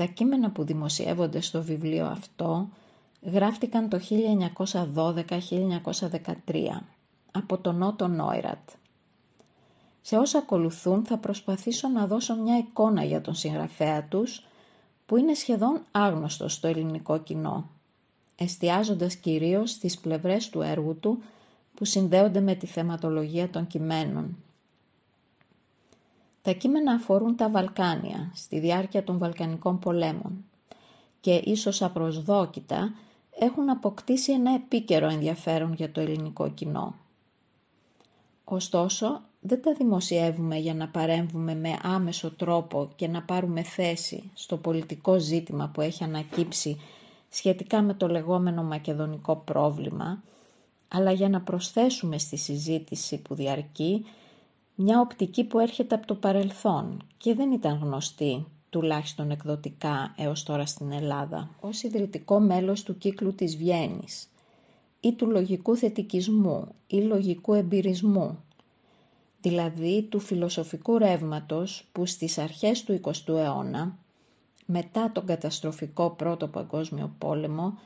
Τα κείμενα που δημοσιεύονται στο βιβλίο αυτό γράφτηκαν το 1912-1913 από τον Νότο Νόιρατ. Σε όσα ακολουθούν θα προσπαθήσω να δώσω μια εικόνα για τον συγγραφέα τους που είναι σχεδόν άγνωστος στο ελληνικό κοινό, εστιάζοντας κυρίως στις πλευρές του έργου του που συνδέονται με τη θεματολογία των κειμένων. Τα κείμενα αφορούν τα Βαλκάνια στη διάρκεια των Βαλκανικών πολέμων και ίσως απροσδόκητα έχουν αποκτήσει ένα επίκαιρο ενδιαφέρον για το ελληνικό κοινό. Ωστόσο, δεν τα δημοσιεύουμε για να παρέμβουμε με άμεσο τρόπο και να πάρουμε θέση στο πολιτικό ζήτημα που έχει ανακύψει σχετικά με το λεγόμενο μακεδονικό πρόβλημα, αλλά για να προσθέσουμε στη συζήτηση που διαρκεί μια οπτική που έρχεται από το παρελθόν και δεν ήταν γνωστή, τουλάχιστον εκδοτικά έως τώρα στην Ελλάδα, ως ιδρυτικό μέλος του κύκλου της Βιέννης ή του λογικού θετικισμού ή λογικού εμπειρισμού, δηλαδή του φιλοσοφικού ρεύματος που στις αρχές του 20ου αιώνα, μετά τον καταστροφικό Πρώτο Παγκόσμιο Πόλεμο,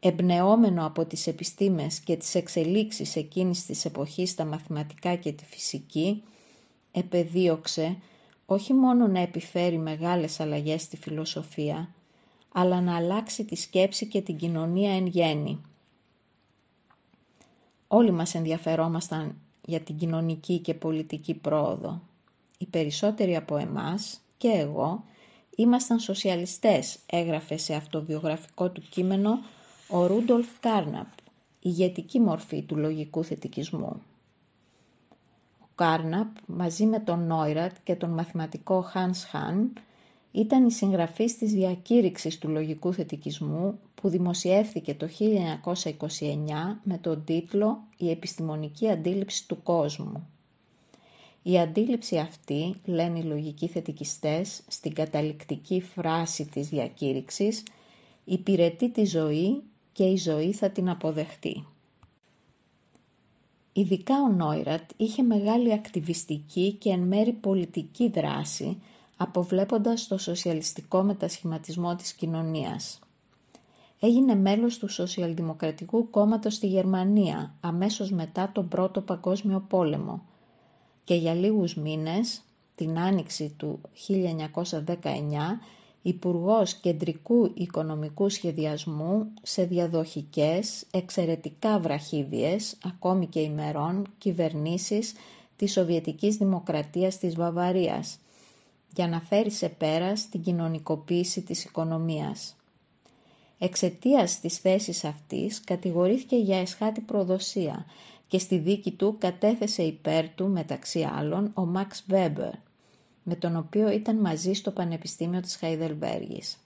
εμπνεόμενο από τις επιστήμες και τις εξελίξεις εκείνης της εποχής στα μαθηματικά και τη φυσική, επεδίωξε όχι μόνο να επιφέρει μεγάλες αλλαγές στη φιλοσοφία, αλλά να αλλάξει τη σκέψη και την κοινωνία εν γέννη. Όλοι μας ενδιαφερόμασταν για την κοινωνική και πολιτική πρόοδο. Οι περισσότεροι από εμάς και εγώ ήμασταν σοσιαλιστές, έγραφε σε αυτοβιογραφικό του κείμενο ο Ρούντολφ Κάρναπ, ηγετική μορφή του λογικού θετικισμού. Ο Κάρναπ μαζί με τον Νόιρατ και τον μαθηματικό Χάνς Χάν ήταν η συγγραφής της διακήρυξης του λογικού θετικισμού που δημοσιεύθηκε το 1929 με τον τίτλο «Η επιστημονική αντίληψη του κόσμου». Η αντίληψη αυτή, λένε οι λογικοί θετικιστές, στην καταληκτική φράση της διακήρυξης, υπηρετεί τη ζωή και η ζωή θα την αποδεχτεί. Ειδικά ο Νόιρατ είχε μεγάλη ακτιβιστική και εν μέρη πολιτική δράση, αποβλέποντας το σοσιαλιστικό μετασχηματισμό της κοινωνίας. Έγινε μέλος του Σοσιαλδημοκρατικού Κόμματος στη Γερμανία, αμέσως μετά τον Πρώτο Παγκόσμιο Πόλεμο και για λίγους μήνες, την άνοιξη του 1919, Υπουργός Κεντρικού Οικονομικού Σχεδιασμού σε διαδοχικές, εξαιρετικά βραχίδιες, ακόμη και ημερών, κυβερνήσεις της Σοβιετικής Δημοκρατίας της Βαβαρίας, για να φέρει σε πέρα την κοινωνικοποίηση της οικονομίας. Εξαιτίας της θέσης αυτής κατηγορήθηκε για εσχάτη προδοσία και στη δίκη του κατέθεσε υπέρ του μεταξύ άλλων ο Μαξ Βέμπερ, με τον οποίο ήταν μαζί στο Πανεπιστήμιο της Χαϊδελβέργης.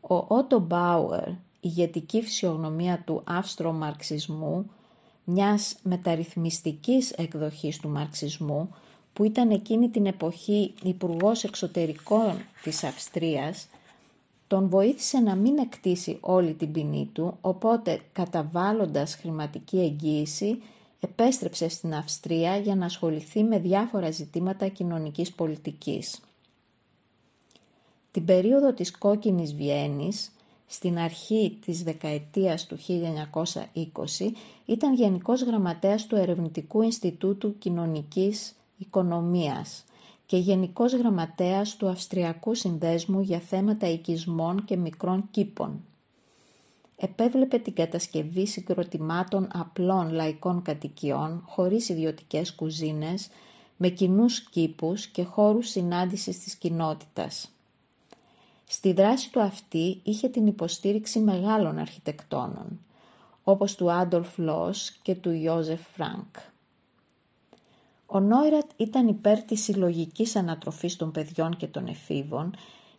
Ο Ότο Μπάουερ, ηγετική φυσιογνωμία του αύστρο-μαρξισμού, μιας μεταρρυθμιστικής εκδοχής του μαρξισμού, που ήταν εκείνη την εποχή υπουργός Εξωτερικών της Αυστρίας, τον βοήθησε να μην εκτίσει όλη την ποινή του, οπότε καταβάλλοντας χρηματική εγγύηση επέστρεψε στην Αυστρία για να ασχοληθεί με διάφορα ζητήματα κοινωνικής πολιτικής. Την περίοδο της κόκκινης Βιέννης, στην αρχή της δεκαετίας του 1920, ήταν Γενικός Γραμματέας του Ερευνητικού Ινστιτούτου Κοινωνικής Οικονομίας και Γενικός Γραμματέας του Αυστριακού Συνδέσμου για θέματα οικισμών και μικρών κήπων επέβλεπε την κατασκευή συγκροτημάτων απλών λαϊκών κατοικιών χωρίς ιδιωτικές κουζίνες, με κοινούς κήπους και χώρους συνάντησης της κοινότητας. Στη δράση του αυτή είχε την υποστήριξη μεγάλων αρχιτεκτόνων, όπως του Άντολφ Λόος και του Γιόζεφ Φρανκ. Ο Νόιρατ ήταν υπέρ της συλλογικής ανατροφής των παιδιών και των εφήβων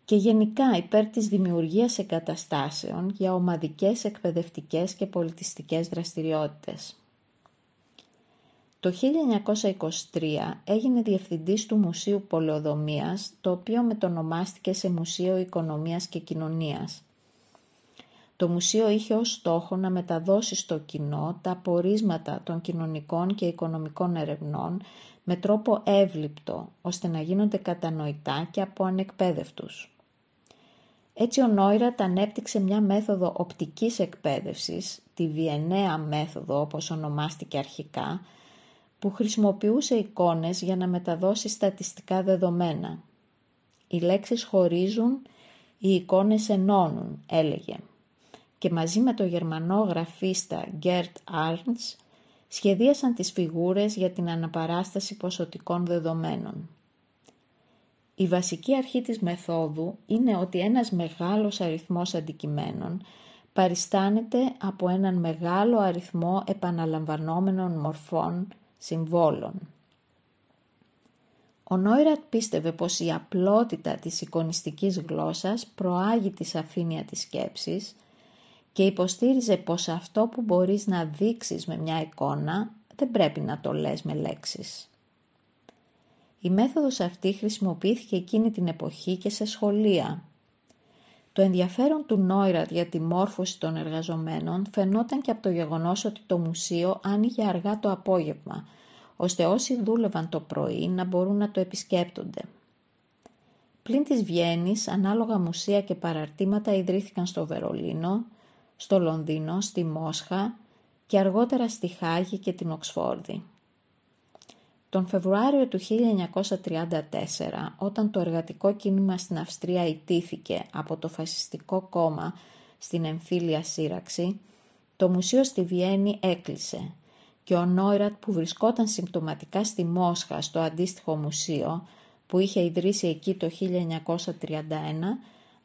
και γενικά υπέρ της δημιουργίας εγκαταστάσεων για ομαδικές εκπαιδευτικές και πολιτιστικές δραστηριότητες. Το 1923 έγινε διευθυντής του Μουσείου Πολεοδομίας, το οποίο μετονομάστηκε σε Μουσείο Οικονομίας και Κοινωνίας. Το μουσείο είχε ως στόχο να μεταδώσει στο κοινό τα απορίσματα των κοινωνικών και οικονομικών ερευνών με τρόπο εύληπτο, ώστε να γίνονται κατανοητά και από ανεκπαίδευτους. Έτσι ο Νόιρατ ανέπτυξε μια μέθοδο οπτικής εκπαίδευσης, τη Βιενέα μέθοδο όπως ονομάστηκε αρχικά, που χρησιμοποιούσε εικόνες για να μεταδώσει στατιστικά δεδομένα. Οι λέξεις χωρίζουν, οι εικόνες ενώνουν, έλεγε. Και μαζί με το γερμανό γραφίστα Gert Arns σχεδίασαν τις φιγούρες για την αναπαράσταση ποσοτικών δεδομένων. Η βασική αρχή της μεθόδου είναι ότι ένας μεγάλος αριθμός αντικειμένων παριστάνεται από έναν μεγάλο αριθμό επαναλαμβανόμενων μορφών συμβόλων. Ο Νόιρατ πίστευε πως η απλότητα της εικονιστικής γλώσσας προάγει τη σαφήνεια της σκέψης και υποστήριζε πως αυτό που μπορείς να δείξεις με μια εικόνα δεν πρέπει να το λες με λέξεις. Η μέθοδος αυτή χρησιμοποιήθηκε εκείνη την εποχή και σε σχολεία. Το ενδιαφέρον του Νόιρατ για τη μόρφωση των εργαζομένων φαινόταν και από το γεγονός ότι το μουσείο άνοιγε αργά το απόγευμα, ώστε όσοι δούλευαν το πρωί να μπορούν να το επισκέπτονται. Πλην της Βιέννης, ανάλογα μουσεία και παραρτήματα ιδρύθηκαν στο Βερολίνο, στο Λονδίνο, στη Μόσχα και αργότερα στη Χάγη και την Οξφόρδη. Τον Φεβρουάριο του 1934, όταν το εργατικό κίνημα στην Αυστρία ιτήθηκε από το φασιστικό κόμμα στην εμφύλια σύραξη, το μουσείο στη Βιέννη έκλεισε και ο Νόιρατ που βρισκόταν συμπτωματικά στη Μόσχα στο αντίστοιχο μουσείο που είχε ιδρύσει εκεί το 1931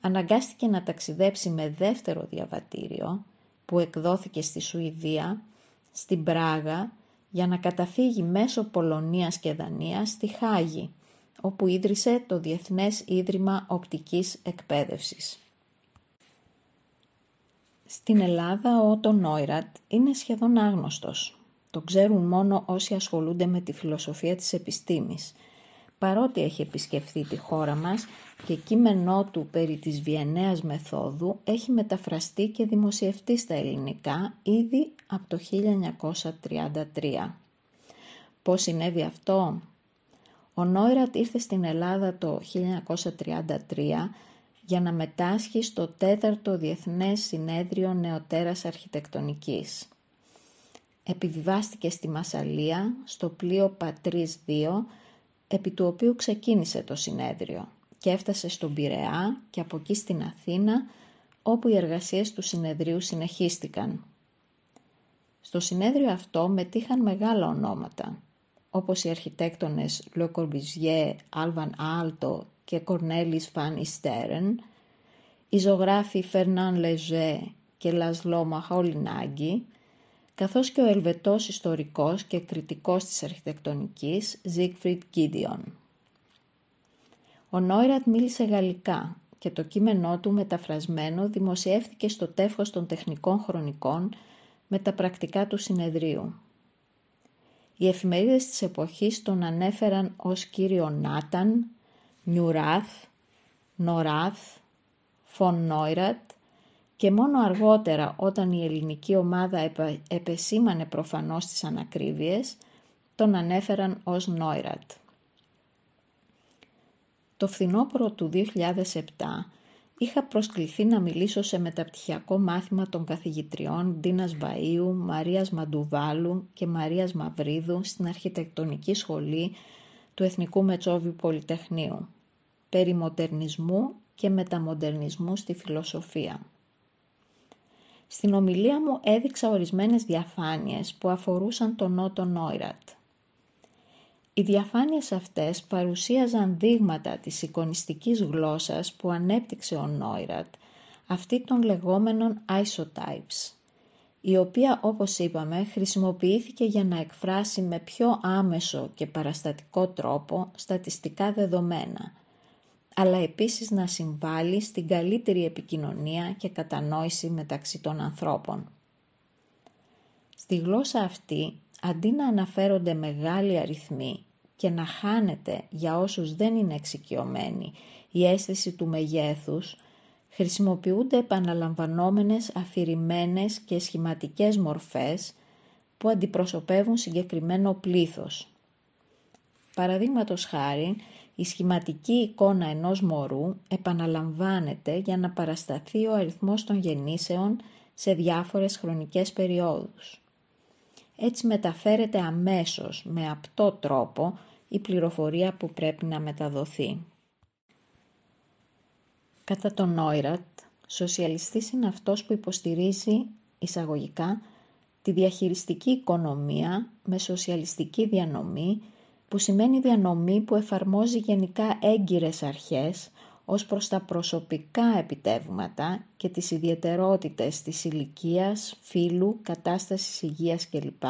αναγκάστηκε να ταξιδέψει με δεύτερο διαβατήριο που εκδόθηκε στη Σουηδία, στην Πράγα για να καταφύγει μέσω Πολωνίας και Δανίας στη Χάγη, όπου ίδρυσε το Διεθνές Ίδρυμα Οπτικής Εκπαίδευσης. Στην Ελλάδα ο Ότο Νόιρατ είναι σχεδόν άγνωστος. Το ξέρουν μόνο όσοι ασχολούνται με τη φιλοσοφία της επιστήμης. Παρότι έχει επισκεφθεί τη χώρα μας και κείμενό του περί της Βιενναίας μεθόδου έχει μεταφραστεί και δημοσιευτεί στα ελληνικά ήδη από το 1933. Πώς συνέβη αυτό; Ο Νόιρατ ήρθε στην Ελλάδα το 1933 για να μετάσχει στο τέταρτο Διεθνές Συνέδριο Νεοτέρας Αρχιτεκτονικής. Επιβιβάστηκε στη Μασαλία, στο πλοίο Πατρίς 2, επί του οποίου ξεκίνησε το συνέδριο και έφτασε στον Πειραιά και από εκεί στην Αθήνα, όπου οι εργασίες του συνεδρίου συνεχίστηκαν. Στο συνέδριο αυτό μετήχαν μεγάλα ονόματα, όπως οι αρχιτέκτονες Le Corbusier, Alvan Aalto και Cornelis van Isteren, οι ζωγράφοι Fernand Léger και Laszlo Maholinaggi, καθώς και ο Ελβετός ιστορικός και κριτικός της αρχιτεκτονικής Siegfried Gideon. Ο Νόιρατ μίλησε γαλλικά και το κείμενό του μεταφρασμένο δημοσιεύθηκε στο τεύχος των τεχνικών χρονικών με τα πρακτικά του συνεδρίου. Οι εφημερίδες της εποχής τον ανέφεραν ως κύριο Νάταν, Νιουράθ, Νοράθ, Φον Νόιρατ και μόνο αργότερα όταν η ελληνική ομάδα επεσήμανε προφανώς τις ανακρίβειες, τον ανέφεραν ως Νόιρατ. Το φθινόπωρο του 2007 είχα προσκληθεί να μιλήσω σε μεταπτυχιακό μάθημα των καθηγητριών Ντίνας Βαΐου, Μαρίας Μαντουβάλου και Μαρίας Μαυρίδου στην Αρχιτεκτονική Σχολή του Εθνικού Μετσόβιου Πολυτεχνείου, περί μοντερνισμού και μεταμοντερνισμού στη φιλοσοφία. Στην ομιλία μου έδειξα ορισμένες διαφάνειες που αφορούσαν τον Νότο Νόιρατ. Οι διαφάνειες αυτές παρουσίαζαν δείγματα της εικονιστικής γλώσσας που ανέπτυξε ο Νόιρατ, αυτή των λεγόμενων isotypes, η οποία όπως είπαμε χρησιμοποιήθηκε για να εκφράσει με πιο άμεσο και παραστατικό τρόπο στατιστικά δεδομένα, αλλά επίσης να συμβάλλει στην καλύτερη επικοινωνία και κατανόηση μεταξύ των ανθρώπων. Στη γλώσσα αυτή αντί να αναφέρονται μεγάλοι αριθμοί και να χάνεται για όσους δεν είναι εξοικειωμένοι η αίσθηση του μεγέθους, χρησιμοποιούνται επαναλαμβανόμενες αφηρημένες και σχηματικές μορφές που αντιπροσωπεύουν συγκεκριμένο πλήθος. Παραδείγματος χάρη, η σχηματική εικόνα ενός μωρού επαναλαμβάνεται για να παρασταθεί ο αριθμός των γεννήσεων σε διάφορες χρονικές περιόδους. Έτσι μεταφέρεται αμέσως με απτό τρόπο η πληροφορία που πρέπει να μεταδοθεί. Κατά τον Νόιρατ, σοσιαλιστής είναι αυτός που υποστηρίζει εισαγωγικά τη διαχειριστική οικονομία με σοσιαλιστική διανομή που σημαίνει διανομή που εφαρμόζει γενικά έγκυρες αρχές ως προς τα προσωπικά επιτεύγματα και τις ιδιαιτερότητες της ηλικίας, φύλου, κατάστασης υγείας κλπ,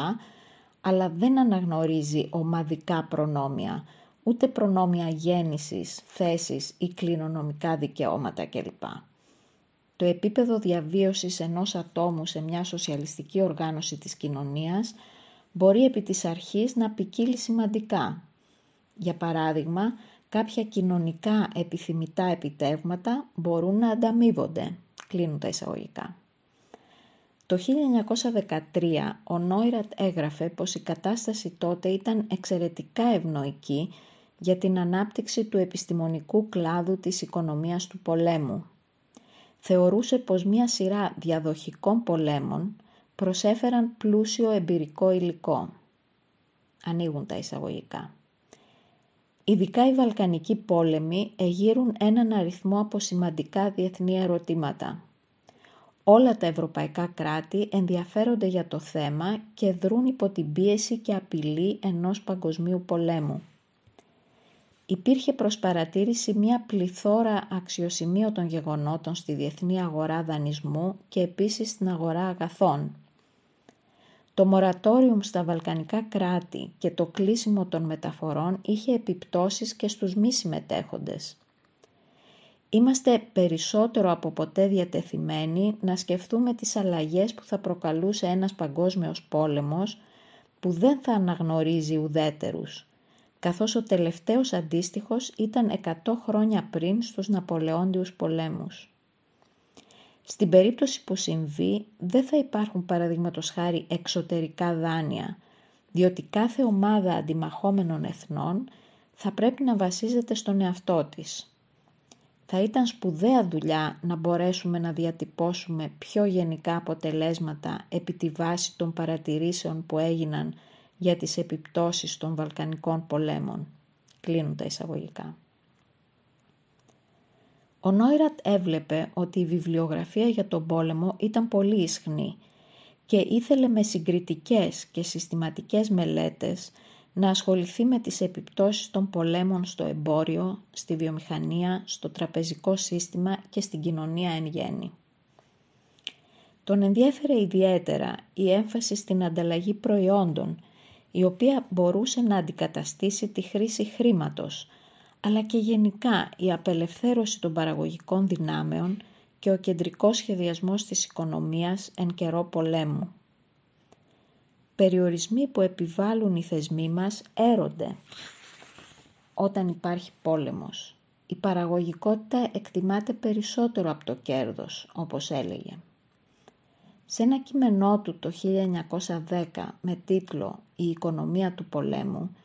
αλλά δεν αναγνωρίζει ομαδικά προνόμια, ούτε προνόμια γέννησης, θέσης ή κληρονομικά δικαιώματα κλπ. Το επίπεδο διαβίωσης ενός ατόμου σε μια σοσιαλιστική οργάνωση της κοινωνίας μπορεί επί της αρχής να ποικίλει σημαντικά. Για παράδειγμα, κάποια κοινωνικά επιθυμητά επιτεύγματα μπορούν να ανταμείβονται. Κλείνουν τα εισαγωγικά. Το 1913 ο Νόιρατ έγραφε πως η κατάσταση τότε ήταν εξαιρετικά ευνοϊκή για την ανάπτυξη του επιστημονικού κλάδου της οικονομίας του πολέμου. Θεωρούσε πως μία σειρά διαδοχικών πολέμων προσέφεραν πλούσιο εμπειρικό υλικό. Ανοίγουν τα εισαγωγικά. Ειδικά οι Βαλκανικοί πόλεμοι εγείρουν έναν αριθμό από σημαντικά διεθνή ερωτήματα. Όλα τα ευρωπαϊκά κράτη ενδιαφέρονται για το θέμα και δρούν υπό την πίεση και απειλή ενός παγκοσμίου πολέμου. Υπήρχε προς παρατήρηση μια πληθώρα αξιοσημείωτων γεγονότων στη διεθνή αγορά δανεισμού και επίσης στην αγορά αγαθών. Το μορατόριουμ στα βαλκανικά κράτη και το κλείσιμο των μεταφορών είχε επιπτώσεις και στους μη συμμετέχοντες. Είμαστε περισσότερο από ποτέ διατεθειμένοι να σκεφτούμε τις αλλαγές που θα προκαλούσε ένας παγκόσμιος πόλεμος που δεν θα αναγνωρίζει ουδέτερους, καθώς ο τελευταίος αντίστοιχος ήταν 100 χρόνια πριν στους Ναπολεόντιους πολέμους. Στην περίπτωση που συμβεί δεν θα υπάρχουν παραδείγματος χάρη εξωτερικά δάνεια, διότι κάθε ομάδα αντιμαχόμενων εθνών θα πρέπει να βασίζεται στον εαυτό της. Θα ήταν σπουδαία δουλειά να μπορέσουμε να διατυπώσουμε πιο γενικά αποτελέσματα επί τη βάση των παρατηρήσεων που έγιναν για τις επιπτώσεις των Βαλκανικών πολέμων. Κλείνουν τα εισαγωγικά. Ο Νόιρατ έβλεπε ότι η βιβλιογραφία για τον πόλεμο ήταν πολύ ισχνή και ήθελε με συγκριτικές και συστηματικές μελέτες να ασχοληθεί με τις επιπτώσεις των πολέμων στο εμπόριο, στη βιομηχανία, στο τραπεζικό σύστημα και στην κοινωνία εν γέννη. Τον ενδιέφερε ιδιαίτερα η έμφαση στην ανταλλαγή προϊόντων, η οποία μπορούσε να αντικαταστήσει τη χρήση χρήματος, αλλά και γενικά η απελευθέρωση των παραγωγικών δυνάμεων και ο κεντρικός σχεδιασμός της οικονομίας εν καιρό πολέμου. Περιορισμοί που επιβάλλουν οι θεσμοί μας έρονται όταν υπάρχει πόλεμος. Η παραγωγικότητα εκτιμάται περισσότερο από το κέρδος, όπως έλεγε. Σε ένα κείμενό του το 1910 με τίτλο «Η οικονομία του πολέμου»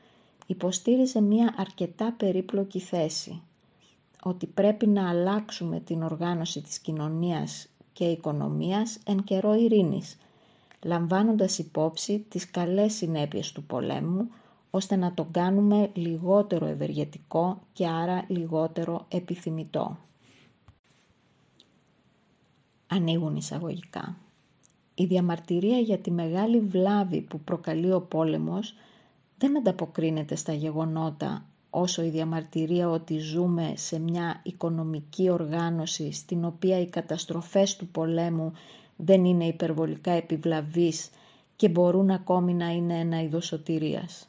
υποστήριζε μία αρκετά περίπλοκη θέση, ότι πρέπει να αλλάξουμε την οργάνωση της κοινωνίας και οικονομίας εν καιρό ειρήνης, λαμβάνοντας υπόψη τις καλές συνέπειες του πολέμου, ώστε να το κάνουμε λιγότερο ευεργετικό και άρα λιγότερο επιθυμητό. Ανοίγουν εισαγωγικά. Η διαμαρτυρία για τη μεγάλη βλάβη που προκαλεί ο πόλεμος δεν ανταποκρίνεται στα γεγονότα όσο η διαμαρτυρία ότι ζούμε σε μια οικονομική οργάνωση στην οποία οι καταστροφές του πολέμου δεν είναι υπερβολικά επιβλαβείς και μπορούν ακόμη να είναι ένα είδος σωτηρίας.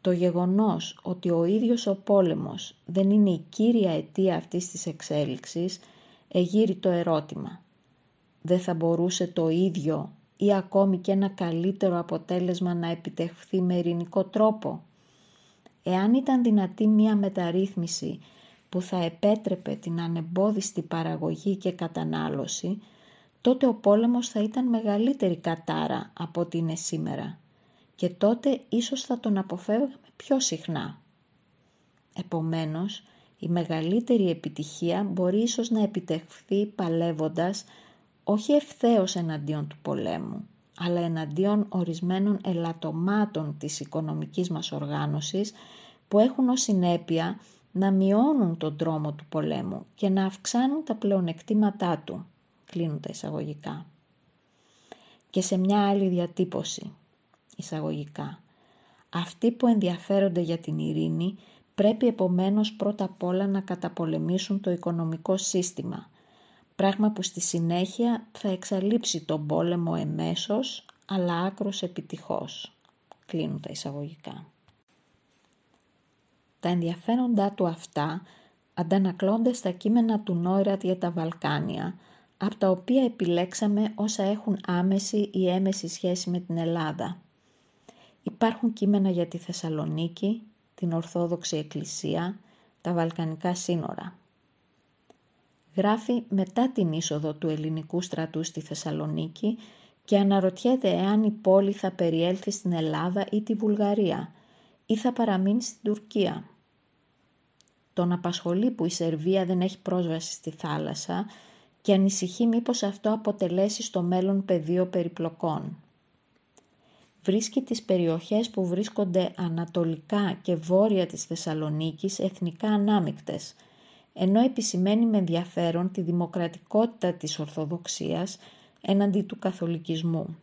Το γεγονός ότι ο ίδιος ο πόλεμος δεν είναι η κύρια αιτία αυτής της εξέλιξης εγείρει το ερώτημα. Δεν θα μπορούσε το ίδιο ή ακόμη και ένα καλύτερο αποτέλεσμα να επιτευχθεί με ειρηνικό τρόπο; Εάν ήταν δυνατή μία μεταρρύθμιση που θα επέτρεπε την ανεμπόδιστη παραγωγή και κατανάλωση, τότε ο πόλεμος θα ήταν μεγαλύτερη κατάρα από ό,τι είναι σήμερα και τότε ίσως θα τον αποφεύγαμε πιο συχνά. Επομένως, η μεγαλύτερη επιτυχία μπορεί ίσως να επιτευχθεί παλεύοντας όχι ευθέως εναντίον του πολέμου, αλλά εναντίον ορισμένων ελαττωμάτων της οικονομικής μας οργάνωσης που έχουν ως συνέπεια να μειώνουν τον τρόμο του πολέμου και να αυξάνουν τα πλεονεκτήματά του. Κλείνουν τα εισαγωγικά. Και σε μια άλλη διατύπωση, εισαγωγικά. Αυτοί που ενδιαφέρονται για την ειρήνη πρέπει επομένως πρώτα απ' όλα να καταπολεμήσουν το οικονομικό σύστημα, πράγμα που στη συνέχεια θα εξαλείψει τον πόλεμο εμέσως, αλλά άκρος επιτυχώς. Κλείνουν τα εισαγωγικά. Τα ενδιαφέροντά του αυτά αντανακλώνται στα κείμενα του Νόιρατ για τα Βαλκάνια, από τα οποία επιλέξαμε όσα έχουν άμεση ή έμεση σχέση με την Ελλάδα. Υπάρχουν κείμενα για τη Θεσσαλονίκη, την Ορθόδοξη Εκκλησία, τα Βαλκανικά σύνορα. Γράφει μετά την είσοδο του ελληνικού στρατού στη Θεσσαλονίκη και αναρωτιέται εάν η πόλη θα περιέλθει στην Ελλάδα ή τη Βουλγαρία ή θα παραμείνει στην Τουρκία. Τον απασχολεί που η Σερβία δεν έχει πρόσβαση στη θάλασσα και ανησυχεί μήπως αυτό αποτελέσει στο μέλλον πεδίο περιπλοκών. Βρίσκει τις περιοχές που βρίσκονται ανατολικά και βόρεια της Θεσσαλονίκης εθνικά ανάμεικτες, ενώ επισημαίνει με ενδιαφέρον τη δημοκρατικότητα της Ορθοδοξίας έναντι του καθολικισμού.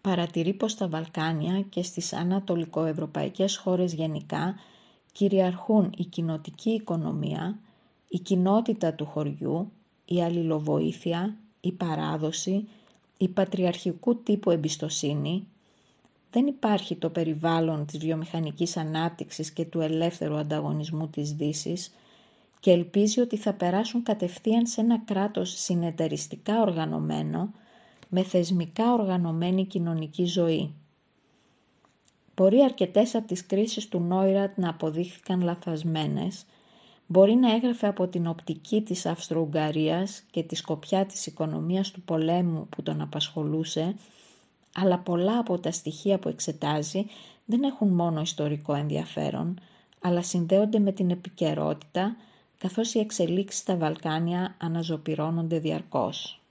Παρατηρεί πως στα Βαλκάνια και στις ανατολικοευρωπαϊκές χώρες γενικά κυριαρχούν η κοινοτική οικονομία, η κοινότητα του χωριού, η αλληλοβοήθεια, η παράδοση, η πατριαρχικού τύπου εμπιστοσύνη, δεν υπάρχει το περιβάλλον της βιομηχανικής ανάπτυξης και του ελεύθερου ανταγωνισμού της δύσης και ελπίζει ότι θα περάσουν κατευθείαν σε ένα κράτος συνεταιριστικά οργανωμένο με θεσμικά οργανωμένη κοινωνική ζωή. Μπορεί αρκετές από τις κρίσεις του Νόιρατ να αποδείχθηκαν λαθασμένες, μπορεί να έγραφε από την οπτική της Αυστρο-Ουγγαρίας και τη σκοπιά της οικονομίας του πολέμου που τον απασχολούσε, αλλά πολλά από τα στοιχεία που εξετάζει δεν έχουν μόνο ιστορικό ενδιαφέρον, αλλά συνδέονται με την επικαιρότητα, καθώς οι εξελίξεις στα Βαλκάνια αναζωπυρώνονται διαρκώς.